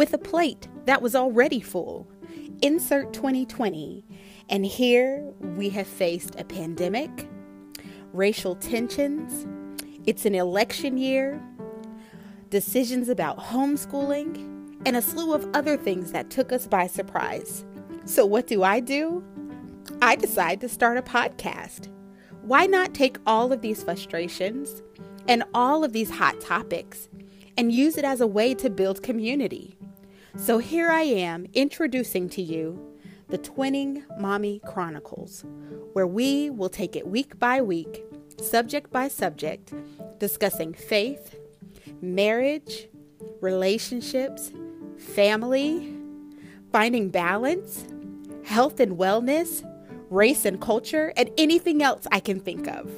with a plate that was already full. Insert 2020. And here we have faced a pandemic, racial tensions, it's an election year, decisions about homeschooling, and a slew of other things that took us by surprise. So, what do I do? I decide to start a podcast. Why not take all of these frustrations and all of these hot topics and use it as a way to build community? So, here I am introducing to you the Twinning Mommy Chronicles, where we will take it week by week, subject by subject, discussing faith, marriage, relationships, family, finding balance, health and wellness, race and culture, and anything else I can think of.